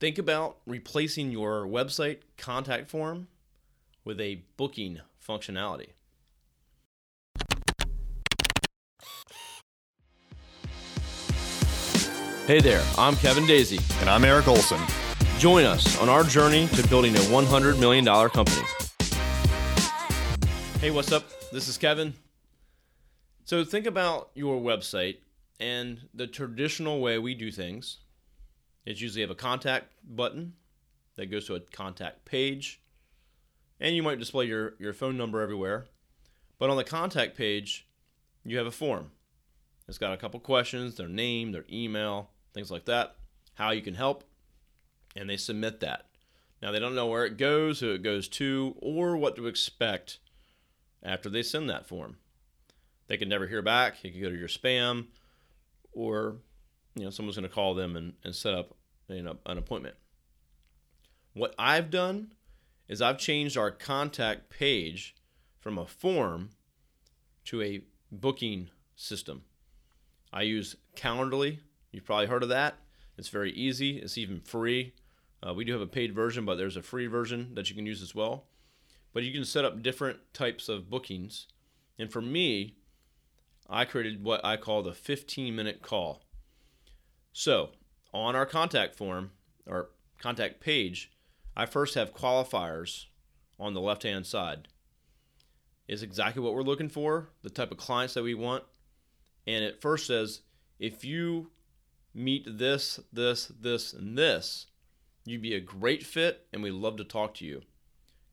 Think about replacing your website contact form with a booking functionality. Hey there, I'm Kevin Daisey. And I'm Erik Olson. Join us on our journey to building a $100 million company. Hey, what's up? This is Kevin. So, think about your website and the traditional way we do things is usually have a contact button that goes to a contact page, and you might display your, your phone number everywhere. But on the contact page, you have a form. It's got a couple questions their name, their email, things like that, how you can help, and they submit that. Now, they don't know where it goes, who it goes to, or what to expect after they send that form. They could never hear back. It could go to your spam, or you know someone's going to call them and, and set up an appointment. What I've done is I've changed our contact page from a form to a booking system. I use Calendly. You've probably heard of that. It's very easy. It's even free. Uh, we do have a paid version, but there's a free version that you can use as well. But you can set up different types of bookings. And for me, I created what I call the 15 minute call. So on our contact form or contact page, I first have qualifiers on the left hand side. Is exactly what we're looking for, the type of clients that we want. And it first says if you meet this, this, this, and this, you'd be a great fit and we'd love to talk to you.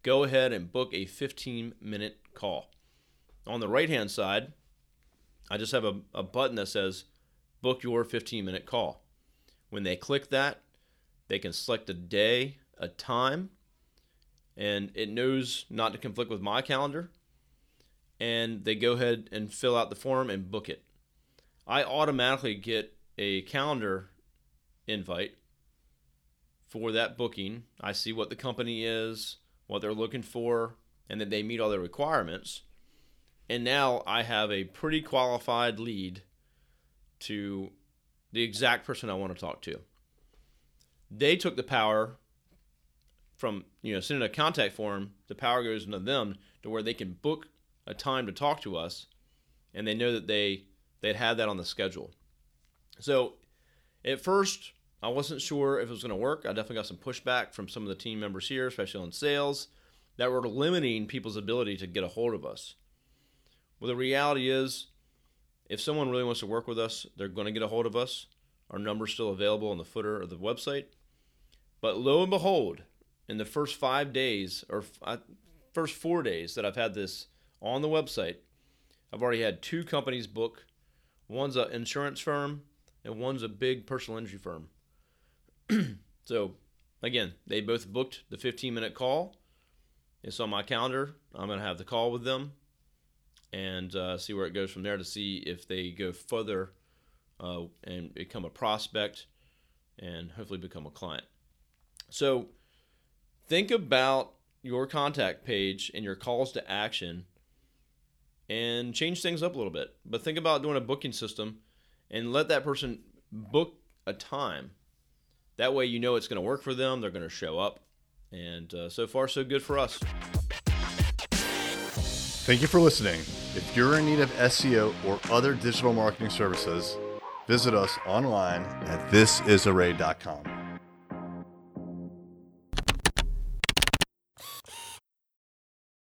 Go ahead and book a 15 minute call. On the right hand side, I just have a, a button that says book your 15 minute call. When they click that, they can select a day, a time, and it knows not to conflict with my calendar. And they go ahead and fill out the form and book it. I automatically get a calendar invite for that booking. I see what the company is, what they're looking for, and that they meet all their requirements. And now I have a pretty qualified lead to the exact person I want to talk to. They took the power from, you know, sending a contact form, the power goes into them to where they can book a time to talk to us and they know that they they'd had that on the schedule. So at first I wasn't sure if it was going to work. I definitely got some pushback from some of the team members here, especially on sales, that were limiting people's ability to get a hold of us. Well, the reality is, if someone really wants to work with us, they're going to get a hold of us. Our number's still available in the footer of the website. But lo and behold, in the first five days or uh, first four days that I've had this on the website, I've already had two companies book. One's an insurance firm, and one's a big personal injury firm. so, again, they both booked the 15 minute call. It's on my calendar. I'm going to have the call with them and uh, see where it goes from there to see if they go further uh, and become a prospect and hopefully become a client. So think about your contact page and your calls to action and change things up a little bit. But think about doing a booking system and let that person book a time. That way, you know it's going to work for them, they're going to show up. And uh, so far, so good for us. Thank you for listening. If you're in need of SEO or other digital marketing services, visit us online at thisisarray.com.